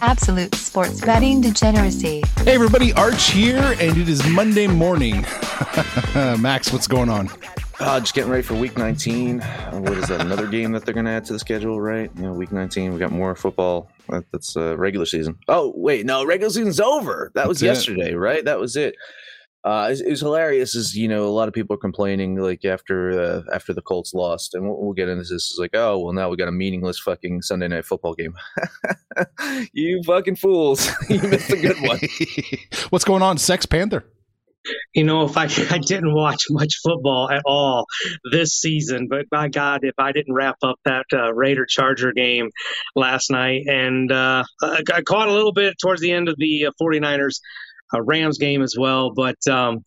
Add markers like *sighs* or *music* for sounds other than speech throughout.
Absolute sports betting degeneracy. Hey everybody, Arch here, and it is Monday morning. *laughs* Max, what's going on? Uh, just getting ready for week 19. Uh, what is that? Another game that they're going to add to the schedule, right? You know, week 19. We got more football. That, that's uh, regular season. Oh, wait. No, regular season's over. That was That's it. yesterday, right? That was it. Uh, it, it was hilarious. Is you know a lot of people are complaining like after uh, after the Colts lost, and we'll, we'll get into this. Is like, oh well, now we got a meaningless fucking Sunday night football game. *laughs* you fucking fools! *laughs* you missed a good one. *laughs* what's going on, Sex Panther? you know, if I, I didn't watch much football at all this season, but by God, if I didn't wrap up that uh, Raider Charger game last night, and uh, I I caught a little bit towards the end of the uh, 49ers uh, Rams game as well, but. Um,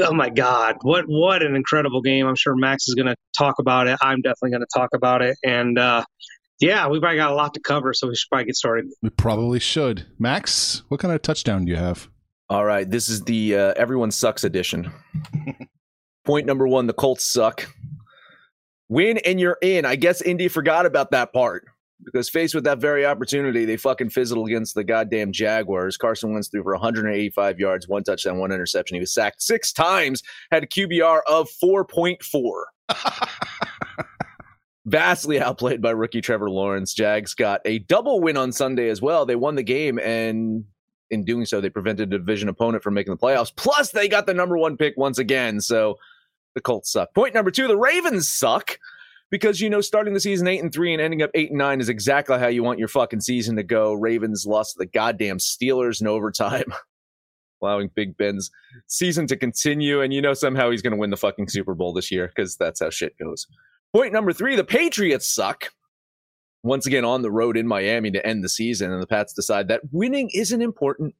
Oh my God! What what an incredible game! I'm sure Max is going to talk about it. I'm definitely going to talk about it, and uh, yeah, we've probably got a lot to cover, so we should probably get started. We probably should. Max, what kind of touchdown do you have? All right, this is the uh, everyone sucks edition. *laughs* Point number one: the Colts suck. Win and you're in. I guess Indy forgot about that part because faced with that very opportunity, they fucking fizzled against the goddamn Jaguars. Carson Wentz threw for 185 yards, one touchdown, one interception. He was sacked six times, had a QBR of 4.4. *laughs* Vastly outplayed by rookie Trevor Lawrence. Jags got a double win on Sunday as well. They won the game, and in doing so, they prevented a division opponent from making the playoffs. Plus, they got the number one pick once again. So the Colts suck. Point number two: the Ravens suck because you know starting the season eight and three and ending up eight and nine is exactly how you want your fucking season to go. Ravens lost to the goddamn Steelers in overtime, *laughs* allowing Big Ben's season to continue. And you know somehow he's going to win the fucking Super Bowl this year because that's how shit goes. Point number three: the Patriots suck. Once again on the road in Miami to end the season, and the Pats decide that winning isn't important.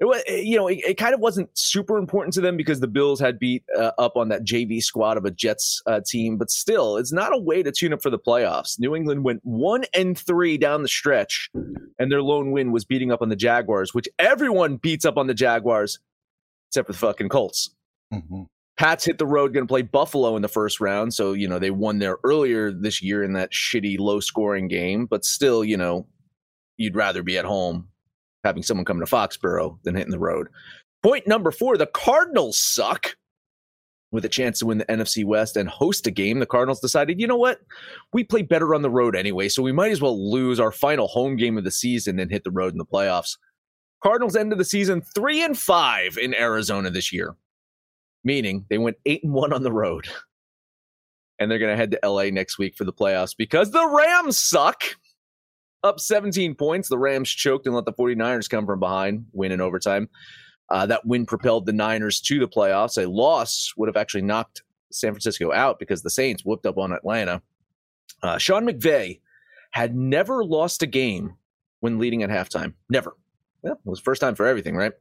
It was, you know, it, it kind of wasn't super important to them because the Bills had beat uh, up on that JV squad of a Jets uh, team, but still, it's not a way to tune up for the playoffs. New England went one and three down the stretch, and their lone win was beating up on the Jaguars, which everyone beats up on the Jaguars except for the fucking Colts. Mm-hmm. Pats hit the road, going to play Buffalo in the first round. So, you know, they won there earlier this year in that shitty low scoring game, but still, you know, you'd rather be at home having someone come to Foxborough than hitting the road. Point number four the Cardinals suck. With a chance to win the NFC West and host a game, the Cardinals decided, you know what? We play better on the road anyway, so we might as well lose our final home game of the season and hit the road in the playoffs. Cardinals ended the season three and five in Arizona this year meaning they went eight and one on the road. And they're going to head to LA next week for the playoffs because the Rams suck. Up 17 points. The Rams choked and let the 49ers come from behind, win in overtime. Uh, that win propelled the Niners to the playoffs. A loss would have actually knocked San Francisco out because the Saints whooped up on Atlanta. Uh, Sean McVay had never lost a game when leading at halftime. Never. Yeah, it was first time for everything, right?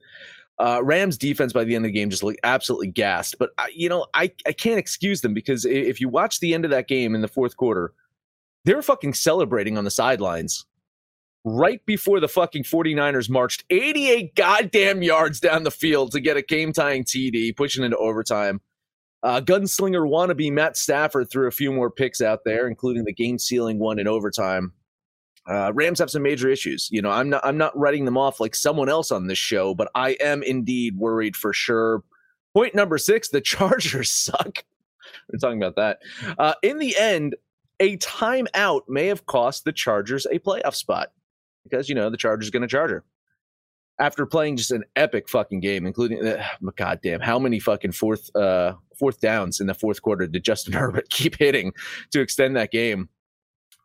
Uh, Rams defense by the end of the game just looked absolutely gassed. But I, you know, I I can't excuse them because if you watch the end of that game in the fourth quarter, they were fucking celebrating on the sidelines right before the fucking 49ers marched 88 goddamn yards down the field to get a game tying TD, pushing into overtime. Uh, gunslinger wannabe Matt Stafford threw a few more picks out there, including the game sealing one in overtime. Uh, Rams have some major issues. You know, I'm not I'm not writing them off like someone else on this show, but I am indeed worried for sure. Point number six: the *laughs* Chargers suck. We're talking about that. Uh, in the end, a timeout may have cost the Chargers a playoff spot because you know the Chargers going to charge her. after playing just an epic fucking game, including uh, goddamn how many fucking fourth uh, fourth downs in the fourth quarter did Justin *laughs* Herbert keep hitting to extend that game?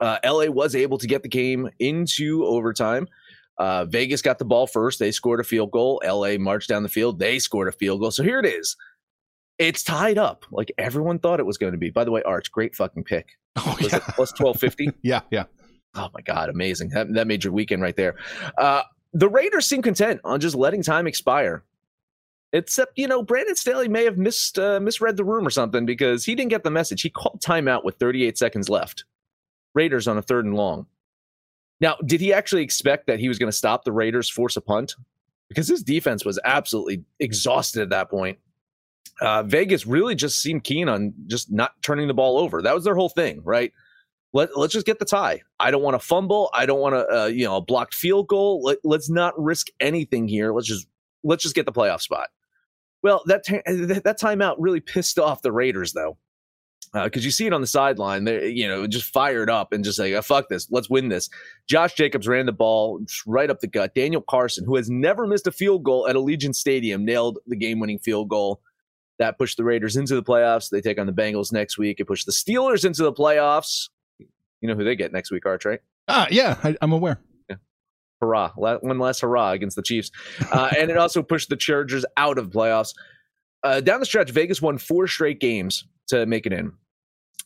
Uh, LA was able to get the game into overtime. Uh, Vegas got the ball first. They scored a field goal. LA marched down the field. They scored a field goal. So here it is It's tied up like everyone thought it was going to be. By the way, Arch, great fucking pick. *laughs* Oh, Was yeah. it plus 1250? *laughs* yeah, yeah. Oh my God, amazing. That, that made your weekend right there. Uh, the Raiders seem content on just letting time expire. Except, you know, Brandon Staley may have missed uh, misread the room or something because he didn't get the message. He called timeout with 38 seconds left. Raiders on a third and long. Now, did he actually expect that he was going to stop the Raiders force a punt? Because his defense was absolutely exhausted at that point. Uh, Vegas really just seemed keen on just not turning the ball over. That was their whole thing, right? Let, let's just get the tie. I don't want to fumble. I don't want to, uh, you know, a blocked field goal. Let, let's not risk anything here. Let's just let's just get the playoff spot. Well, that ta- that timeout really pissed off the Raiders, though, because you see it on the sideline. They, you know, just fired up and just like, oh, "Fuck this, let's win this." Josh Jacobs ran the ball right up the gut. Daniel Carlson, who has never missed a field goal at Allegiant Stadium, nailed the game-winning field goal. That pushed the Raiders into the playoffs. They take on the Bengals next week. It pushed the Steelers into the playoffs. You know who they get next week, Arch, right? Ah, yeah, I, I'm aware. Yeah. hurrah one last hurrah against the chiefs uh, *laughs* and it also pushed the chargers out of playoffs uh, down the stretch vegas won four straight games to make it in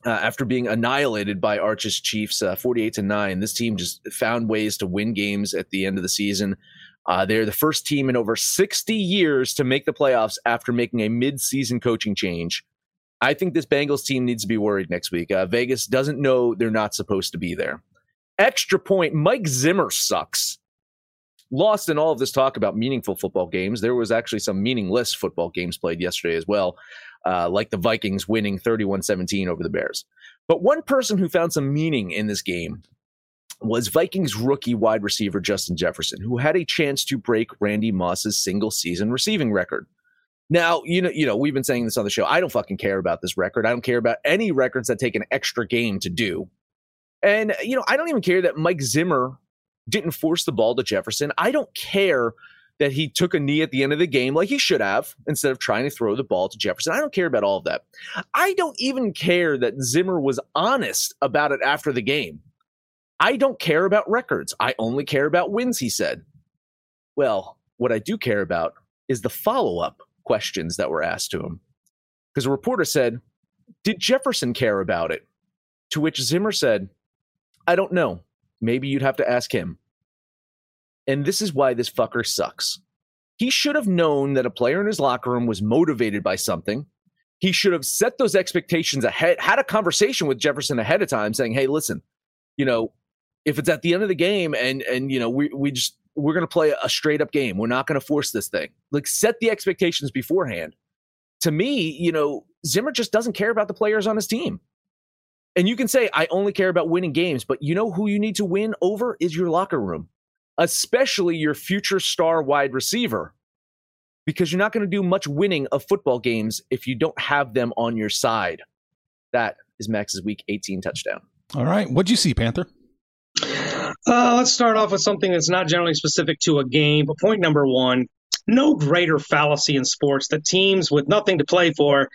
uh, after being annihilated by arch's chiefs uh, 48 to 9 this team just found ways to win games at the end of the season uh, they're the first team in over 60 years to make the playoffs after making a mid-season coaching change i think this bengals team needs to be worried next week uh, vegas doesn't know they're not supposed to be there extra point mike zimmer sucks lost in all of this talk about meaningful football games, there was actually some meaningless football games played yesterday as well, uh, like the Vikings winning 31 17 over the Bears. But one person who found some meaning in this game was Vikings rookie wide receiver Justin Jefferson, who had a chance to break Randy Moss's single season receiving record. Now, you know, you know, we've been saying this on the show. I don't fucking care about this record. I don't care about any records that take an extra game to do. And, you know, I don't even care that Mike Zimmer didn't force the ball to Jefferson. I don't care that he took a knee at the end of the game like he should have instead of trying to throw the ball to Jefferson. I don't care about all of that. I don't even care that Zimmer was honest about it after the game. I don't care about records. I only care about wins, he said. Well, what I do care about is the follow up questions that were asked to him. Because a reporter said, Did Jefferson care about it? To which Zimmer said, I don't know. Maybe you'd have to ask him. And this is why this fucker sucks. He should have known that a player in his locker room was motivated by something. He should have set those expectations ahead, had a conversation with Jefferson ahead of time saying, "Hey, listen, you know, if it's at the end of the game and and you know, we we just we're going to play a straight up game. We're not going to force this thing. Like set the expectations beforehand." To me, you know, Zimmer just doesn't care about the players on his team. And you can say, I only care about winning games, but you know who you need to win over is your locker room, especially your future star wide receiver, because you're not going to do much winning of football games if you don't have them on your side. That is Max's week 18 touchdown. All right. What'd you see, Panther? Uh, let's start off with something that's not generally specific to a game. But point number one no greater fallacy in sports that teams with nothing to play for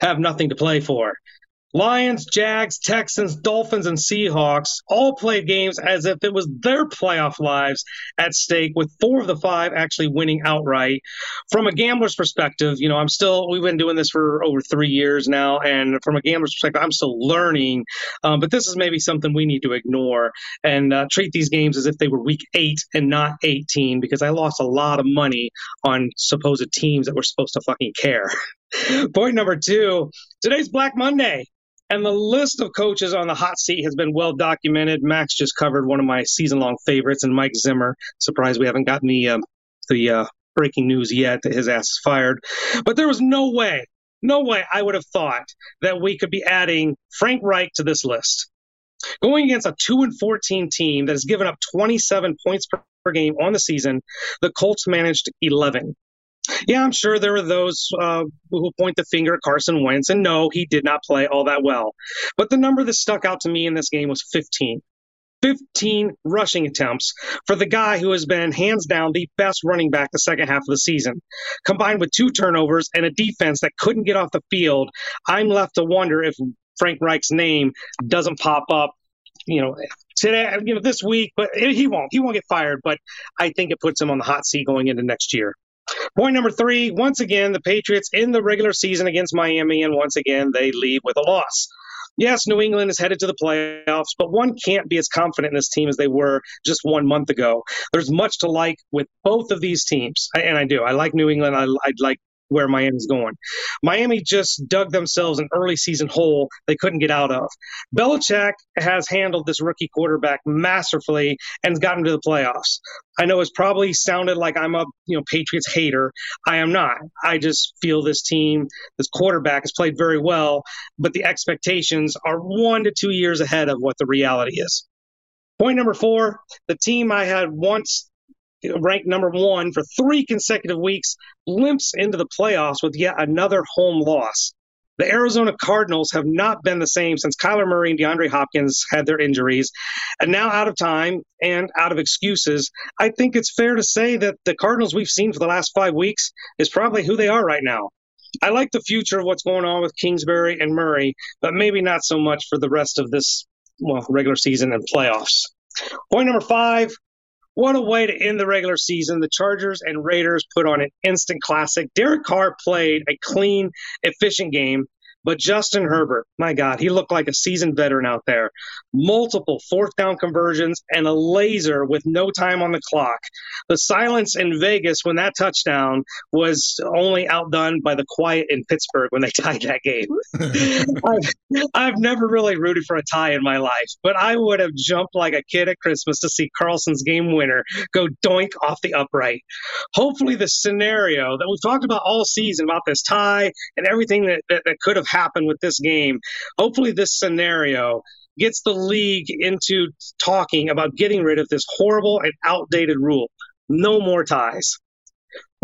have nothing to play for. Lions, Jags, Texans, Dolphins, and Seahawks all played games as if it was their playoff lives at stake, with four of the five actually winning outright. From a gambler's perspective, you know, I'm still, we've been doing this for over three years now, and from a gambler's perspective, I'm still learning. Um, but this is maybe something we need to ignore and uh, treat these games as if they were week eight and not 18, because I lost a lot of money on supposed teams that were supposed to fucking care. *laughs* Point number two today's Black Monday. And the list of coaches on the hot seat has been well documented. Max just covered one of my season long favorites, and Mike Zimmer. Surprised we haven't gotten the uh, the uh, breaking news yet that his ass is fired. But there was no way, no way I would have thought that we could be adding Frank Reich to this list. Going against a 2 and 14 team that has given up 27 points per, per game on the season, the Colts managed 11. Yeah, I'm sure there are those uh, who point the finger at Carson Wentz, and no, he did not play all that well. But the number that stuck out to me in this game was 15. 15 rushing attempts for the guy who has been hands down the best running back the second half of the season. Combined with two turnovers and a defense that couldn't get off the field, I'm left to wonder if Frank Reich's name doesn't pop up you know today you know this week but he won't he won't get fired but i think it puts him on the hot seat going into next year Point number three once again, the Patriots in the regular season against Miami, and once again, they leave with a loss. Yes, New England is headed to the playoffs, but one can't be as confident in this team as they were just one month ago. There's much to like with both of these teams, and I do. I like New England. I, I like where Miami's going. Miami just dug themselves an early season hole they couldn't get out of. Belichick has handled this rookie quarterback masterfully and gotten to the playoffs. I know it's probably sounded like I'm a you know Patriots hater. I am not. I just feel this team, this quarterback has played very well, but the expectations are one to two years ahead of what the reality is. Point number four, the team I had once ranked number one for three consecutive weeks, limps into the playoffs with yet another home loss. The Arizona Cardinals have not been the same since Kyler Murray and DeAndre Hopkins had their injuries. And now, out of time and out of excuses, I think it's fair to say that the Cardinals we've seen for the last five weeks is probably who they are right now. I like the future of what's going on with Kingsbury and Murray, but maybe not so much for the rest of this well regular season and playoffs. Point number five what a way to end the regular season. The Chargers and Raiders put on an instant classic. Derek Carr played a clean, efficient game. But Justin Herbert, my God, he looked like a seasoned veteran out there. Multiple fourth down conversions and a laser with no time on the clock. The silence in Vegas when that touchdown was only outdone by the quiet in Pittsburgh when they *laughs* tied that game. *laughs* I've, I've never really rooted for a tie in my life, but I would have jumped like a kid at Christmas to see Carlson's game winner go doink off the upright. Hopefully, the scenario that we've talked about all season about this tie and everything that, that, that could have happen with this game. Hopefully, this scenario gets the league into talking about getting rid of this horrible and outdated rule. No more ties.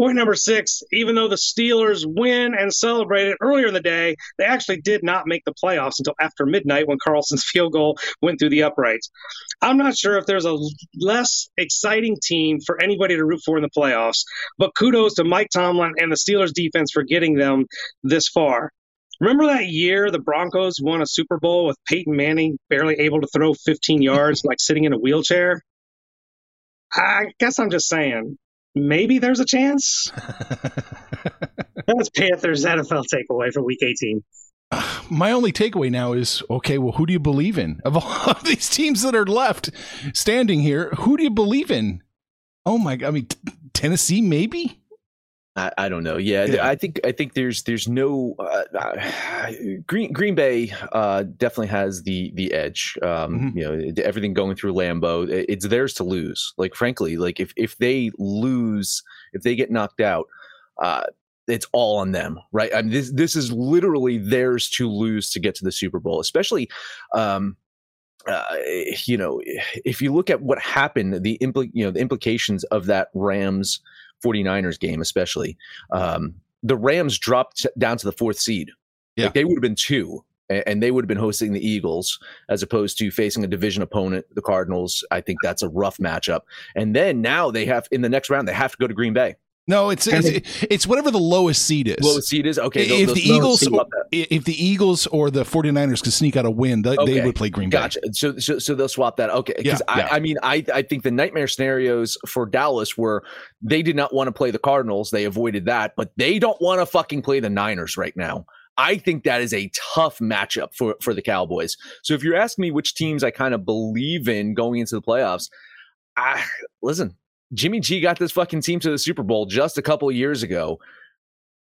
Point number six even though the Steelers win and celebrated earlier in the day, they actually did not make the playoffs until after midnight when Carlson's *laughs* field goal went through the uprights. I'm not sure if there's a less exciting team for anybody to root for in the playoffs, but kudos to Mike Tomlin and the Steelers defense for getting them this far. Remember that year the Broncos won a Super Bowl with Peyton Manning barely able to throw 15 yards, like sitting in a wheelchair? I guess I'm just saying, maybe there's a chance. *laughs* That's Panthers NFL takeaway for Week 18. *sighs* My only takeaway now is okay. Well, who do you believe in of all *laughs* of these teams that are left standing here? Who do you believe in? Oh my! God. I mean, Tennessee maybe. I, I, don't know. Yeah, yeah, I think I think there's there's no uh, uh, Green Green Bay uh, definitely has the the edge. Um, mm-hmm. You know, everything going through Lambeau, it's theirs to lose. Like frankly, like if if they lose, if they get knocked out, uh, it's all on them, right? I mean, this this is literally theirs to lose to get to the Super Bowl, especially. Um, uh, you know, if you look at what happened, the impl- you know the implications of that Rams 49ers game, especially, um, the Rams dropped down to the fourth seed. Yeah. Like they would have been two, and they would have been hosting the Eagles as opposed to facing a division opponent, the Cardinals. I think that's a rough matchup. And then now they have in the next round they have to go to Green Bay. No, it's it's, it's whatever the lowest seed is. Lowest seed is okay. If those, the Eagles, if the Eagles or the 49ers could sneak out a win, they, okay. they would play Green Bay. Gotcha. So, so, so they'll swap that. Okay, because yeah, I, yeah. I mean, I I think the nightmare scenarios for Dallas were they did not want to play the Cardinals, they avoided that, but they don't want to fucking play the Niners right now. I think that is a tough matchup for for the Cowboys. So if you're asking me which teams I kind of believe in going into the playoffs, I listen. Jimmy G got this fucking team to the Super Bowl just a couple years ago.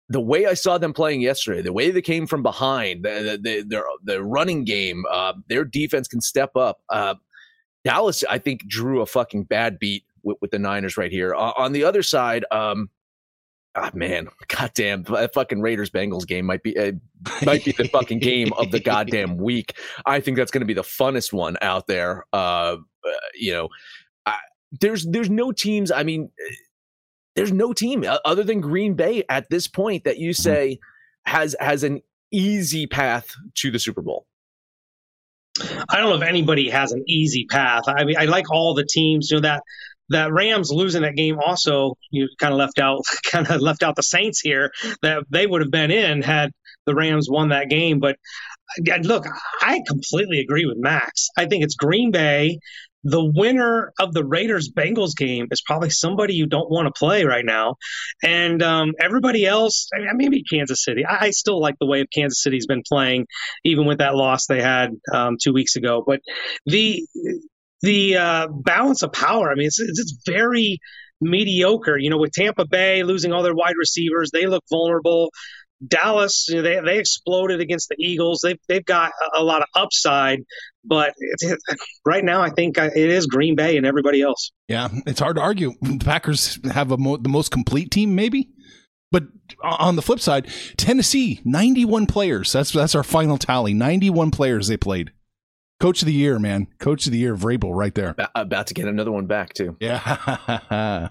The way I saw them playing yesterday, the way they came from behind, the the, the, the running game, uh, their defense can step up. Uh, Dallas, I think, drew a fucking bad beat with, with the Niners right here. Uh, on the other side, um, ah, man, *laughs* goddamn, that fucking Raiders Bengals game might be uh, might be the fucking game of the goddamn *laughs* week. I think that's going to be the funnest one out there. Uh, uh you know, there's there's no teams. I mean, there's no team other than Green Bay at this point that you mm-hmm. say has has an easy path to the Super Bowl. I don't know if anybody has an easy path. I mean, I like all the teams. You know that that Rams losing that game also you kind of left out *laughs* kind of left out the Saints here that they would have been in had the Rams won that game. But look, I completely agree with Max. I think it's Green Bay the winner of the Raiders Bengals game is probably somebody you don't want to play right now. And um, everybody else, I mean, maybe Kansas City. I, I, still like the way Kansas City's been playing, even with that loss they had um, two weeks ago. But the the uh, balance of power, I mean, it's, it's very mediocre. You know, with Tampa Bay losing all their wide receivers, they look vulnerable. Dallas, you know, they they exploded against the Eagles. They've they've got a, lot of upside, but right now I think uh, it is Green Bay and everybody else. Yeah, it's hard to argue. The Packers have mo- the most complete team, maybe. But on the flip side, Tennessee, 91 players. That's that's our final tally. 91 players they played. Coach of the year, man. Coach of the year, Vrabel, right there. About to get another one back too. Yeah. *laughs*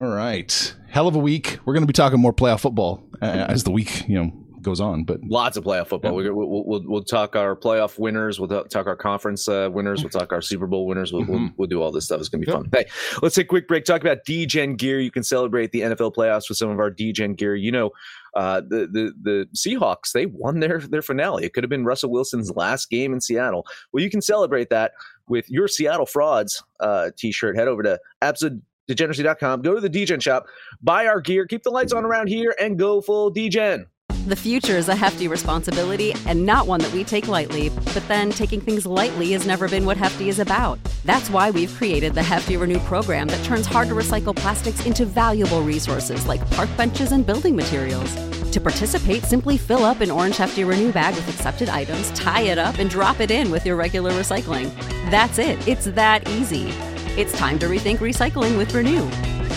All right. Hell of a week. We're going to be talking more playoff football as the week, you know, goes on. But lots of playoff football. Yeah. We, will we'll, we'll talk our playoff winners. We'll talk our conference uh, winners. We'll talk our Super Bowl winners. We'll, mm-hmm. we'll, we'll, do all this stuff. It's going to be fun. Hey, let's take a quick break. Talk about DGen gear. You can celebrate the NFL playoffs with some of our DGen gear. You know, uh, the the the Seahawks they won their their finale. It could have been Russell Wilson's last game in Seattle. Well, you can celebrate that with your Seattle Frauds uh, t-shirt. Head over to absolute degeneracy.com. Go to the DGen shop, buy our gear, keep the lights on around here, and go full DGen. The future is a hefty responsibility and not one that we take lightly. But then taking things lightly has never been what Hefty is about. That's why we've created the Hefty Renew program that turns hard to recycle plastics into valuable resources like park benches and building materials. To participate, simply fill up an orange Hefty Renew bag with accepted items, tie it up, and drop it in with your regular recycling. That's it. It's that easy. It's time to rethink recycling with Renew.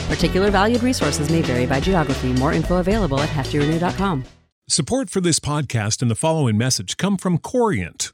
Particular valued resources may vary by geography. More info available at heftyrenew.com. Support for this podcast and the following message come from Corient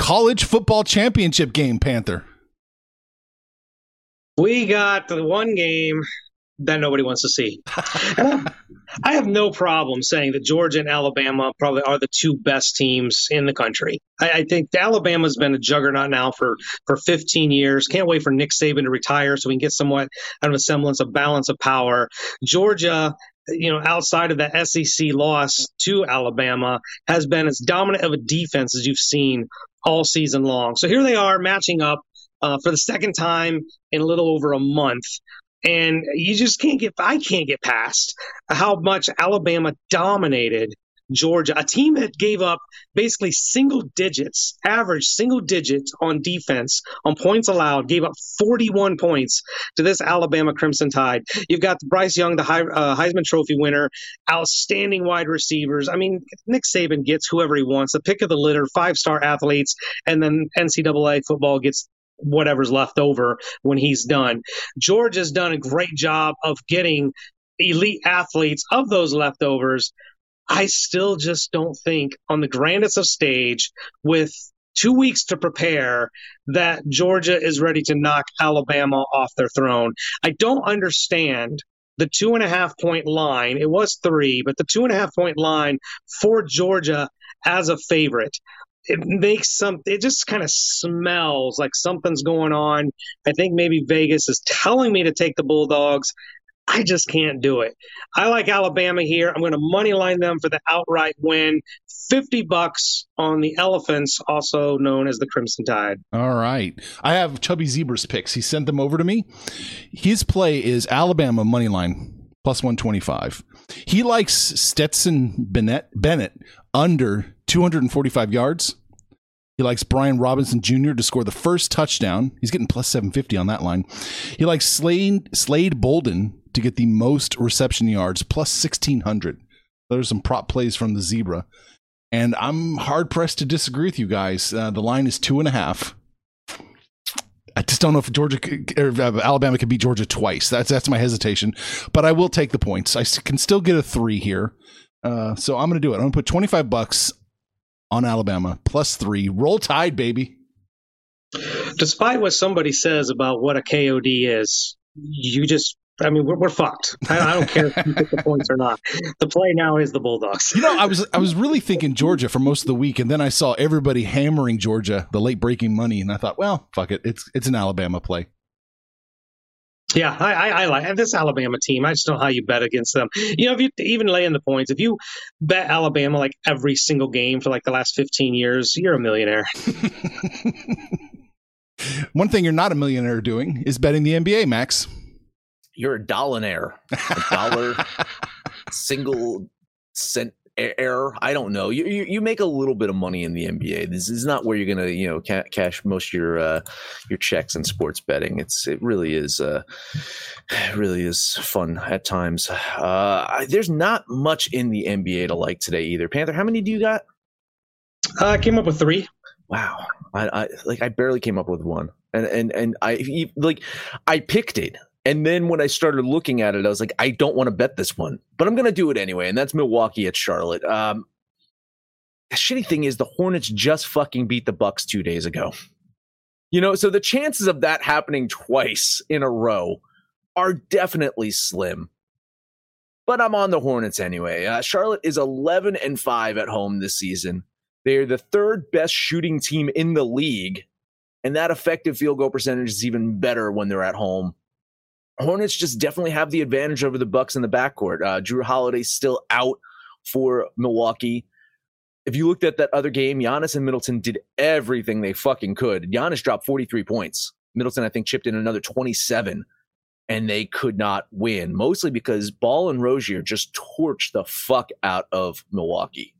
college football championship game, Panther? We got the one game that nobody wants to see. I have no problem saying that Georgia and Alabama probably are the two best teams in the country. I, I, think Alabama's been a juggernaut now for, for 15 years. Can't wait for Nick Saban to retire so we can get somewhat out of a semblance of balance of power. Georgia you know, outside of that SEC loss to Alabama, has been as dominant of a defense as you've seen all season long. So here they are matching up uh, for the second time in a little over a month. And you just can't get, I can't get past how much Alabama dominated Georgia, a team that gave up basically single digits, average single digits on defense, on points allowed, gave up 41 points to this Alabama Crimson Tide. You've got Bryce Young, the uh, Heisman Trophy winner, outstanding wide receivers. I mean, Nick Saban gets whoever he wants, the pick of the litter, five star athletes, and then NCAA football gets whatever's left over when he's done. Georgia's done a great job of getting elite athletes of those leftovers I still just don't think on the grandest of stage with two weeks to prepare that Georgia is ready to knock Alabama off their throne. I don't understand the two and a half point line. It was three, but the two and a half point line for Georgia as a favorite. It makes some, it just kind of smells like something's going on. I think maybe Vegas is telling me to take the Bulldogs. I just can't do it. I like Alabama here. I'm going to money line them for the outright win. 50 bucks on the Elephants, also known as the Crimson Tide. All right. I have Chubby Zebra's picks. He sent them over to me. His play is Alabama money line plus 125. He likes Stetson Bennett, Bennett under 245 yards. He likes Brian Robinson Jr. to score the first touchdown. He's getting plus 750 on that line. He likes Slade, Slade Bolden to get the most reception yards, plus 1600. There's some prop plays from the Zebra. And I'm hard pressed to disagree with you guys. Uh, the line is two and a half. I just don't know if Georgia or uh, Alabama could beat Georgia twice. That's that's my hesitation, but I will take the points. I can still get a three here, uh, so I'm going to do it. I'm going to put 25 bucks on Alabama plus three. Roll Tide, baby. Despite what somebody says about what a KOD is, you just I mean, we're, we're fucked. I, I, don't care if you get the *laughs* points or not. The play now is the Bulldogs. You know, I was I was really thinking Georgia for most of the week, and then I saw everybody hammering Georgia, the late breaking money, and I thought, well, fuck it, it's it's an Alabama play. Yeah, I, I, I like this Alabama team. I just don't know how you bet against them. You know, if you even lay in the points, if you bet Alabama like every single game for like the last fifteen years, you're a millionaire. *laughs* One thing you're not a millionaire doing is betting the NBA, Max you're a dollaraire, a dollar *laughs* single cent error. I don't know. You, you, you make a little bit of money in the NBA. This is not where you're gonna you know ca- cash most of your uh, your checks in sports betting. It's it really is uh, *sighs* really is fun at times. Uh, I, there's not much in the NBA to like today either. Panther, how many do you got? Uh, I came up with three. Wow, I, I like I barely came up with one, and and and I like I picked it. And then when I started looking at it, I was like, I don't want to bet this one, but I'm going to do it anyway. And that's Milwaukee at Charlotte. Um, the shitty thing is the Hornets just fucking beat the Bucks two days ago. You know, so the chances of that happening twice in a row are definitely slim. But I'm on the Hornets anyway. Uh, Charlotte is 11 and 5 at home this season. They're the third best shooting team in the league, and that effective field goal percentage is even better when they're at home. Hornets just definitely have the advantage over the Bucks in the backcourt. Uh, Jrue Holiday still out for Milwaukee. If you looked at that other game, Giannis and Middleton did everything they fucking could. Giannis dropped 43 points. Middleton, I think, chipped in another 27, and they could not win, mostly because Ball and Rozier just torched the fuck out of Milwaukee.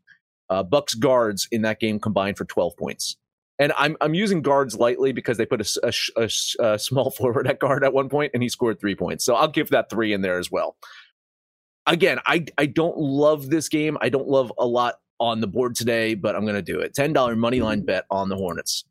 Uh, Bucks guards in that game combined for 12 points and I'm I'm using guards lightly because they put a, a, a, a, small *laughs* forward at guard at one point and he scored three points. So I'll give that three in there as well. Again, I I don't love this game. I don't love a lot on the board today, but I'm to do it. Ten dollar money line bet on the Hornets.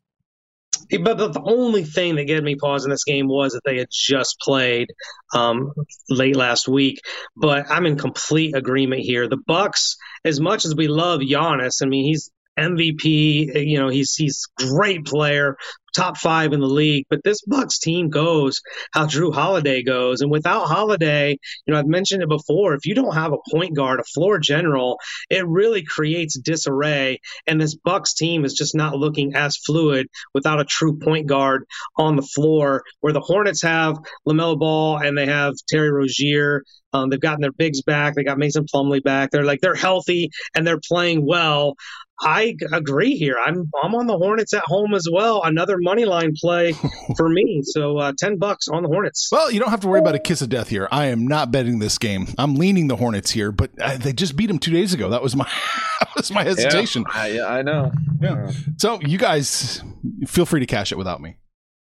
But the only thing that gave me pause in this game was that they had just played um, late last week. But I'm in complete agreement here. The Bucks, as much as we love Giannis, I mean he's MVP. You know, he's he's great player, top five in the league. But this Bucks team goes how Jrue Holiday goes, and without Holiday, you know, I've mentioned it before. If you don't have a point guard, a floor general, it really creates disarray. And this Bucks team is just not looking as fluid without a true point guard on the floor. Where the Hornets have LaMelo Ball and they have Terry Rozier. Um, they've gotten their bigs back. They got Mason Plumlee back. They're like they're healthy and they're playing well. I agree here. I'm I'm on the Hornets at home as well. Another money line play *laughs* for me. So uh, ten bucks on the Hornets. Well, you don't have to worry about a kiss of death here. I am not betting this game. I'm leaning the Hornets here, but uh, they just beat them two days ago. That was my *laughs* that was my hesitation. Yeah, I, I know. Yeah. So you guys feel free to cash it without me.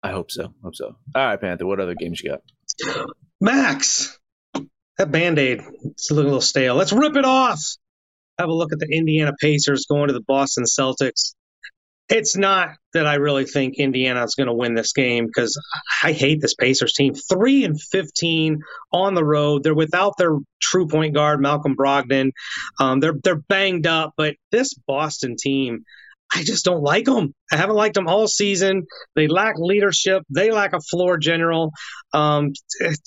I hope so. Hope so. All right, Panther. What other games you got? Max, that band aid. It's looking a little stale. Let's rip it off have a look at the Indiana Pacers going to the Boston Celtics. It's not that I really think Indiana is going to win this game because I hate this Pacers team. Three and fifteen on the road. They're without their true point guard Malcolm Brogdon. Um, they're they're banged up, but this Boston team, I just don't like them. I haven't liked them all season. They lack leadership. They lack a floor general. Um,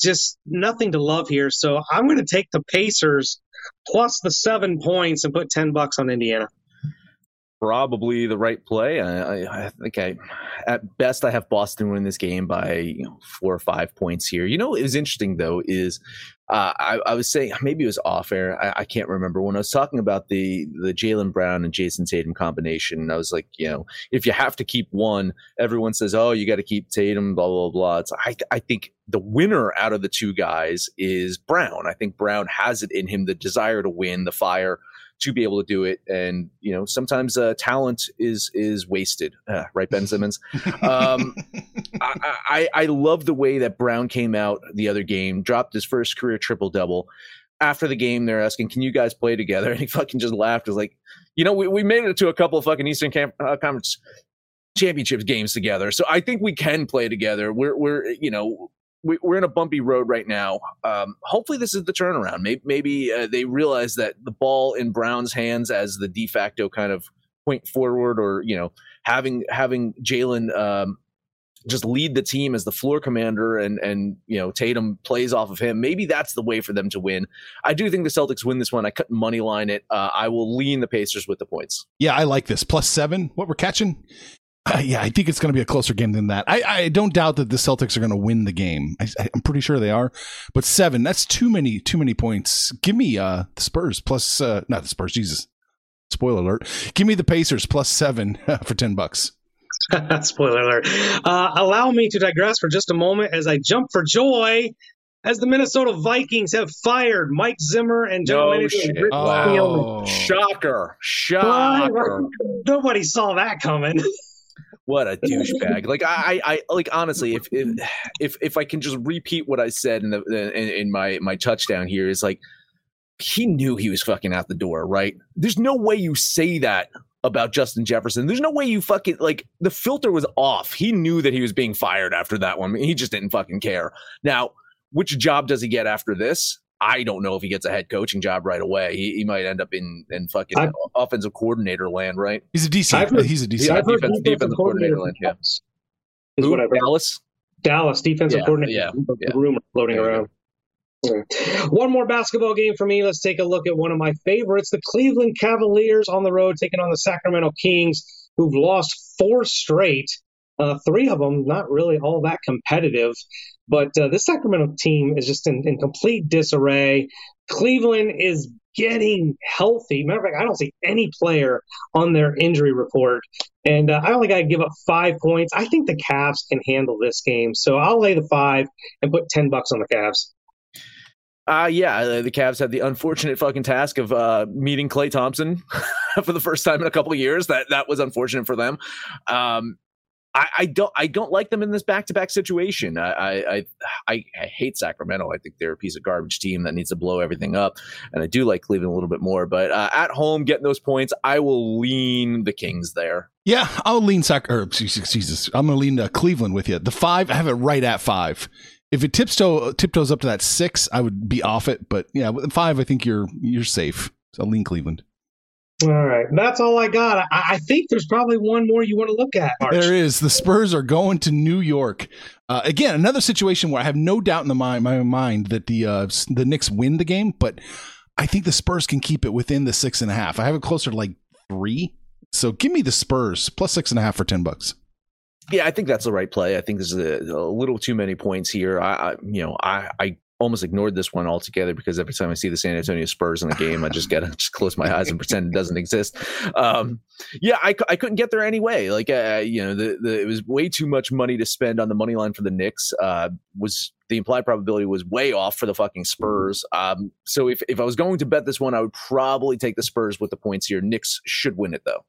just nothing to love here. So I'm going to take the Pacers plus the seven points and put 10 bucks on Indiana. Probably the right play. I, I, I think I, at best, I have Boston win this game by you know, four or five points here. You know, it was interesting though is uh, I, I, was saying maybe it was off air. I, can't remember when I was talking about the the Jaylen Brown and Jayson Tatum combination. I was like, you know, if you have to keep one, everyone says, oh, you got to keep Tatum. Blah blah blah. It's I I think the winner out of the two guys is Brown. I think Brown has it in him, the desire to win, the fire to be able to do it. And you know, sometimes uh, talent is is wasted, uh, right, Ben Simmons? *laughs* Um, I, I I love the way that Brown came out the other game, dropped his first career triple double. After the game, they're asking, "Can you guys play together?" *laughs* And he fucking just laughed. Was like, you know, we, we made it to a couple of fucking Eastern Camp, uh, Conference championships games together. So I think we can play together. We're we're you know we, are in a bumpy road right now. Um, hopefully, this is the turnaround. Maybe, maybe uh, they realize that the ball in Brown's hands as the de facto kind of point forward, or you know, having having Jaylen um, just lead the team as the floor commander, and and you know Tatum plays off of him. Maybe that's the way for them to win. I do think the Celtics win this one. I couldn't money line it. Uh, I will lean the Pacers with the points. Yeah, I like this plus seven. What we're catching. Uh, yeah, I think it's going to be a closer game than that. I, I don't doubt that the Celtics are going to win the game. I, am pretty sure they are, but seven, that's too many, too many points. Give me uh, the Spurs plus, uh, not the Spurs, Jesus. Spoiler alert. Give me the Pacers plus seven *laughs* for 10 bucks. *laughs* Spoiler alert. Uh, allow me to digress for just a moment as I jump for joy as the Minnesota Vikings have fired Mike Zimmer and Joe no manager Rich oh. Shocker. Shocker. Nobody saw that coming. *laughs* what a *laughs* douchebag! like I, I, like honestly, if if if I can just repeat what I said in the in, in my my touchdown here is like he knew he was fucking out the door, right? There's no way you say that about Justin Jefferson. There's no way you fucking like the filter was off. He knew that he was being fired after that one. He just didn't fucking care. Now, which job does he get after this? I don't know if he gets a head coaching job right away. He, he might end up in in fucking I've, offensive coordinator land, right? He's a DC. Heard, he's a DC. Yeah, defense, defensive, defensive coordinator, land. Yeah. Is Who, Dallas. Dallas defensive yeah, coordinator. Yeah, yeah. rumor floating around. One more basketball game for me. Let's take a look at one of my favorites, the Cleveland Cavaliers on the road taking on the Sacramento Kings, who've lost four straight. Uh, three of them not really all that competitive. But uh, this Sacramento team is just in, in complete disarray. Cleveland is getting healthy. Matter of fact, I don't see any player on their injury report. And uh, I only got to give up five points. I think the Cavs can handle this game. So I'll lay the five and put 10 bucks on the Cavs. Uh, yeah, uh, the Cavs had the unfortunate fucking task of uh, meeting Klay Thompson *laughs* for the first time in a couple of years. That that was unfortunate for them. Um, I, I, don't I don't like them in this back to back situation. I, I, I I hate Sacramento. I think they're a piece of garbage team that needs to blow everything up. And I do like Cleveland a little bit more. But uh, at home, getting those points, I will lean the Kings there. Yeah, I'll lean Sac or Jesus. I'm gonna lean uh, Cleveland with you. The five, I have it right at five. If it tiptoe tiptoes up to that six, I would be off it. But yeah, with five, I think you're you're safe. So I'll lean Cleveland. All right, that's all I got. I, I, think there's probably one more you want to look at. Arch. There is. The Spurs are going to New York uh, again. Another situation where I have no doubt in the mind, my mind that the uh, the Knicks win the game, but I think the Spurs can keep it within the six and a half. I have it closer to like three. So give me the Spurs plus six and a half for ten bucks. Yeah, I think that's the right play. I think there's a, a little too many points here. I, I you know, I, I almost ignored this one altogether because every time I see the San Antonio Spurs in the game, I just gotta *laughs* just close my eyes and pretend it doesn't exist. Um, yeah, I, I couldn't get there anyway. Like, uh, you know, the, the, it was way too much money to spend on the money line for the Knicks. Uh, was the implied probability was way off for the fucking Spurs. Um, so if if I was going to bet this one, I would probably take the Spurs with the points here. Knicks should win it though.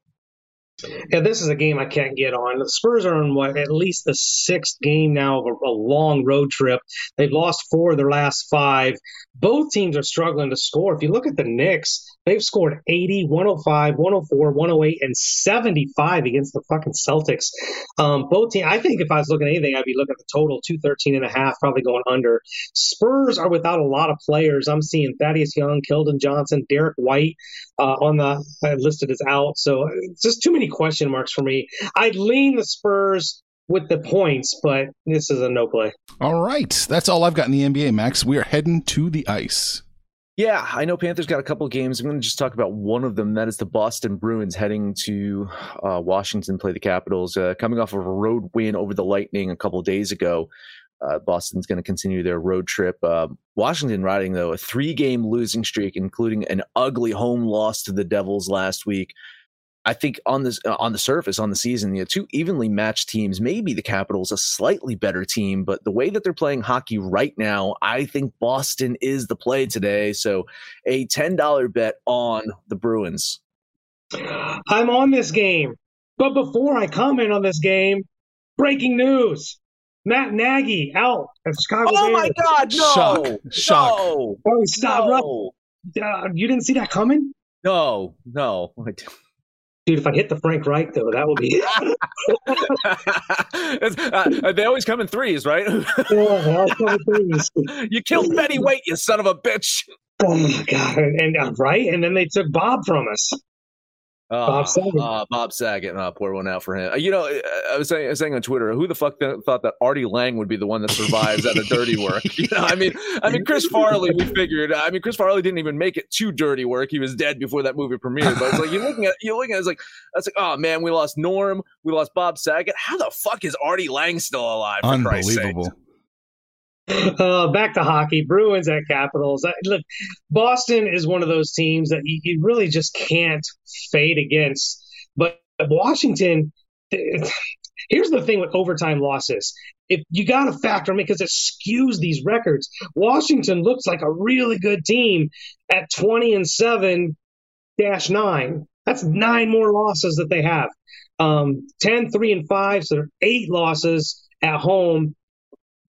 Yeah, this is a game I can't get on. The Spurs are on what at least the sixth game now of a, a, long road trip. They've lost four of their last five. Both teams are struggling to score. If you look at the Knicks, they've scored 80, 105, 104, 108, and 75 against the fucking Celtics. Um, both teams, I think if I was looking at anything, I'd be looking at the total 213 and a half, probably going under. Spurs are without a lot of players. I'm seeing Thaddeus Young, Keldon Johnson, Derrick White uh, on the uh, listed as out. So it's just too many question marks for me. I'd lean the Spurs with the points, but this is a no play. All right. That's all I've got in the NBA, Max. We are heading to the ice. Yeah, I know Panthers got a couple games. I'm going to just talk about one of them. That is the Boston Bruins heading to uh, Washington, play the Capitals. Uh, coming off of a road win over the Lightning a couple days ago. Uh, Boston's going to continue their road trip. Uh, Washington riding though a three-game losing streak, including an ugly home loss to the Devils last week. I think on this uh, on the surface on the season, you know, two evenly matched teams. Maybe the Capitals a slightly better team, but the way that they're playing hockey right now, I think Boston is the play today. So, a ten dollar bet on the Bruins. I'm on this game, but before I comment on this game, breaking news: Matt Nagy out at Chicago. Oh Bears. my God! No, Shock. Shock. no, Oh, stop! no, Uh, you didn't see that coming, no, no. I *laughs* don't. Dude. If I hit the Frank Reich though, that would be. *laughs* *laughs* It's- uh, they always come in threes, right? *laughs* Yeah, that's one of the things. you killed Betty White, you son of a bitch. Oh my god! And, and uh, right, and then they took Bob from us. Uh, Bob Saget. Uh, Bob Saget. Uh, pour one out for him. Uh, You know, I was saying, I was saying on Twitter, who the fuck th- thought that Artie Lange would be the one that survives out of dirty *laughs* work? You know, I mean, I mean, Chris Farley. We figured. I mean, Chris Farley didn't even make it to dirty work. He was dead before that movie premiered. But it's like you're looking at, you're looking at, it's like that's like, oh man, we lost Norm, we lost Bob Saget. How the fuck is Artie Lange still alive? For Christ's sake? Unbelievable. Uh, back to hockey. Bruins at Capitals. Uh, look, Boston is one of those teams that you, you really just can't fade against. But Washington, *sighs* here's the thing with overtime losses. If you got to factor them because it skews these records. Washington looks like a really good team at 20 and 7 dash 9. That's nine more losses that they have. Um, 10, 3 and 5, so eight losses at home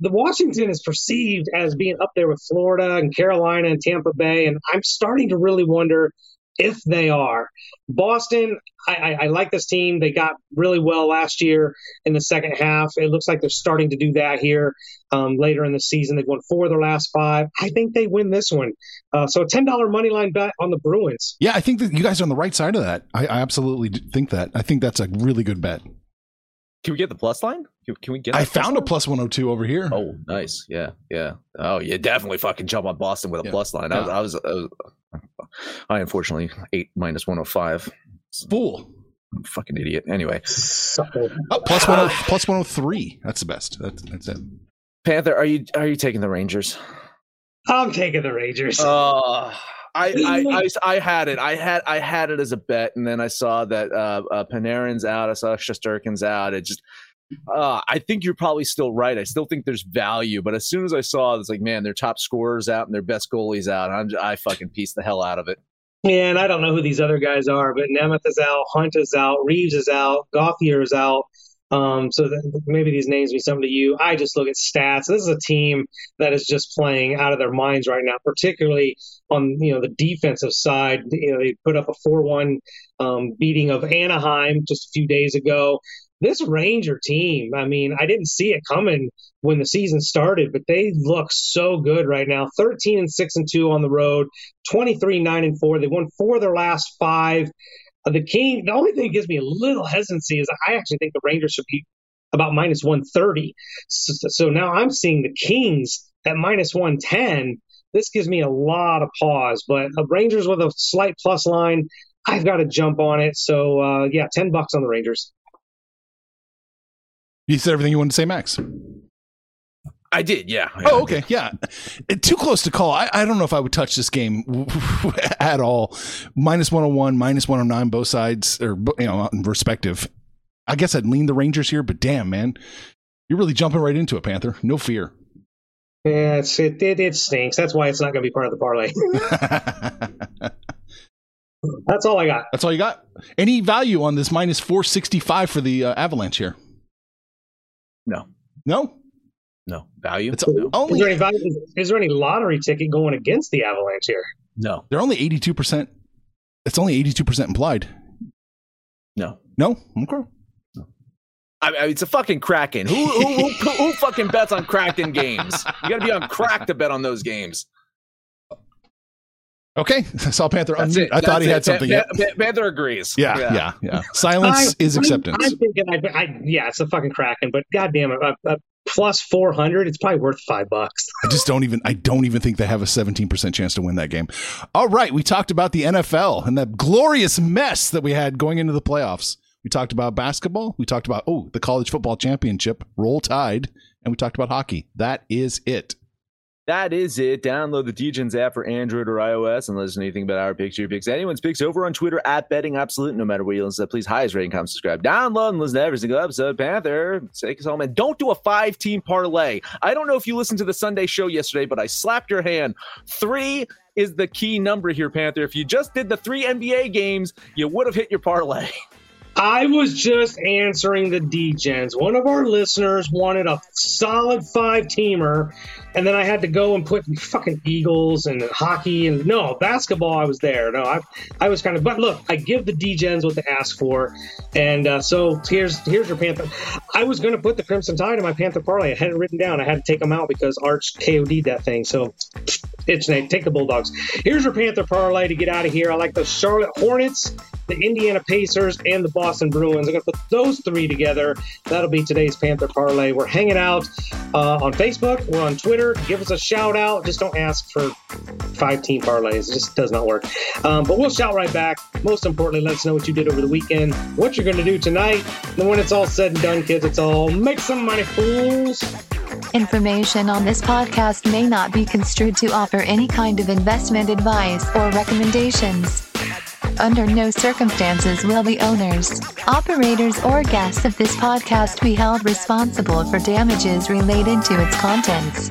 the Washington is perceived as being up there with Florida and Carolina and Tampa Bay, and I'm starting to really wonder if they are. Boston, I, I, I like this team. They got really well last year in the second half. It looks like they're starting to do that here um, later in the season. They've won four of their last five. I think they win this one. Uh, so a ten dollar money line bet on the Bruins. Yeah, I think that you guys are on the right side of that. I, I absolutely think that. I think that's a really good bet. Can we get the plus line? Can, can we get? I that plus found a plus 102 over here. Oh, nice. Yeah, yeah. Oh, you definitely fucking jump on Boston with a Yeah. plus line. I, was- I was, I was, I unfortunately eight minus one hundred five. Fool. i'm Fucking idiot. Anyway, So, Oh, plus, 10, plus 103. That's the best. That's, that's it. Panther, are you are you taking the Rangers? I'm taking the Rangers. Uh, I, I, I, I had it. I had I had it as a bet, and then I saw that uh, uh, Panarin's out. I saw Shesterkin's out. It just. Uh, I think you're probably still right. I still think there's value, but as soon as I saw it's like, man, their top scorers out and their best goalies out, I'm j- I fucking pieced the hell out of it. Yeah, and I don't know who these other guys are, but Nemeth is out, Hunt is out, Reaves is out, Gauthier is out. Um, so maybe these names mean something to you. I just look at stats. This is a team that is just playing out of their minds right now, particularly on you know the defensive side. You know they put up a four-one um, beating of Anaheim just a few days ago. This Ranger team, I mean, I didn't see it coming when the season started, but they look so good right now. 13 and 6 and 2 on the road, 23 9 and 4. They won four of their last five. Uh, the King, the only thing that gives me a little hesitancy is I actually think the Rangers should be about minus 130. So, so now I'm seeing the Kings at minus 110. This gives me a lot of pause, but Rangers with a slight plus line, I've got to jump on it. So, uh, yeah, 10 bucks on the Rangers. You said everything you wanted to say, Max. I did, yeah. Oh, okay. Yeah. Too close to call. I, I don't know if I would touch this game *laughs* at all. Minus 101, minus 109, both sides, or, you know, respective. I guess I'd lean the Rangers here, but damn, man. You're really jumping right into it, Panther. No fear. Yeah, it's, it, it, it stinks. That's why it's not going to be part of the parlay. *laughs* That's all I got. That's all you got. Any value on this minus 465 for the uh, Avalanche here? No, No? No value. It's no. Is there any value, is, is there any lottery ticket going against the Avalanche here? no, they're only 82%. It's only 82% implied. no. No? Okay. I mean, it's a fucking Kraken. Who who, who who fucking bets on Kraken games? You got to be on crack to bet on those games. Okay. I *laughs* saw Panther That's unmute. it. I thought That's he had something. Pa- yet. Pa- Panther agrees. Yeah, yeah, yeah. Silence I- is I'm- acceptance. I'm, thinking, I, I, yeah, it's a fucking Kraken, but goddamn it, a, a plus 400, it's probably worth five bucks. *laughs* I just don't even. I don't even think they have a 17% chance to win that game. All right, we talked about the NFL and that glorious mess that we had going into the playoffs. We talked about basketball. We talked about oh the college football championship, roll tide, and we talked about hockey. That is it. That is it. Download the DGens app for Android or iOS and listen to anything about our picks, your picks, anyone's picks over on Twitter at Betting Absolute. No matter where you listen to, please highest rating, comment, subscribe, download, and listen to every single episode. Panther, take us home. And don't do a five team parlay. I don't know if you listened to the Sunday show yesterday, but I slapped your hand. Three is the key number here, Panther. If you just did the three NBA games, you would have hit your parlay. I was just answering the DGens. One of our listeners wanted a solid five teamer, and then I had to go and put fucking Eagles and hockey and no basketball. I was there. No, I I was kind of. But look, I give the DGens what they ask for, and uh, so here's here's your Panther. I was going to put the Crimson Tide in my Panther parlay. I had it written down. I had to take them out because Arch KOD'd that thing. So it's Nate. Take the Bulldogs. Here's your Panther parlay to get out of here. I like the Charlotte Hornets, the Indiana Pacers, and the Boston Bruins. I'm going to put those three together. That'll be today's Panther parlay. We're hanging out uh, on Facebook. We're on Twitter. Give us a shout out. Just don't ask for five team parlays. It just does not work. Um, but we'll shout right back. Most importantly, let us know what you did over the weekend, what you're going to do tonight. And when it's all said and done, kids, it's all make some money, fools. Information on this podcast may not be construed to offer any kind of investment advice or recommendations. Under no circumstances will the owners, operators, or guests of this podcast be held responsible for damages related to its contents.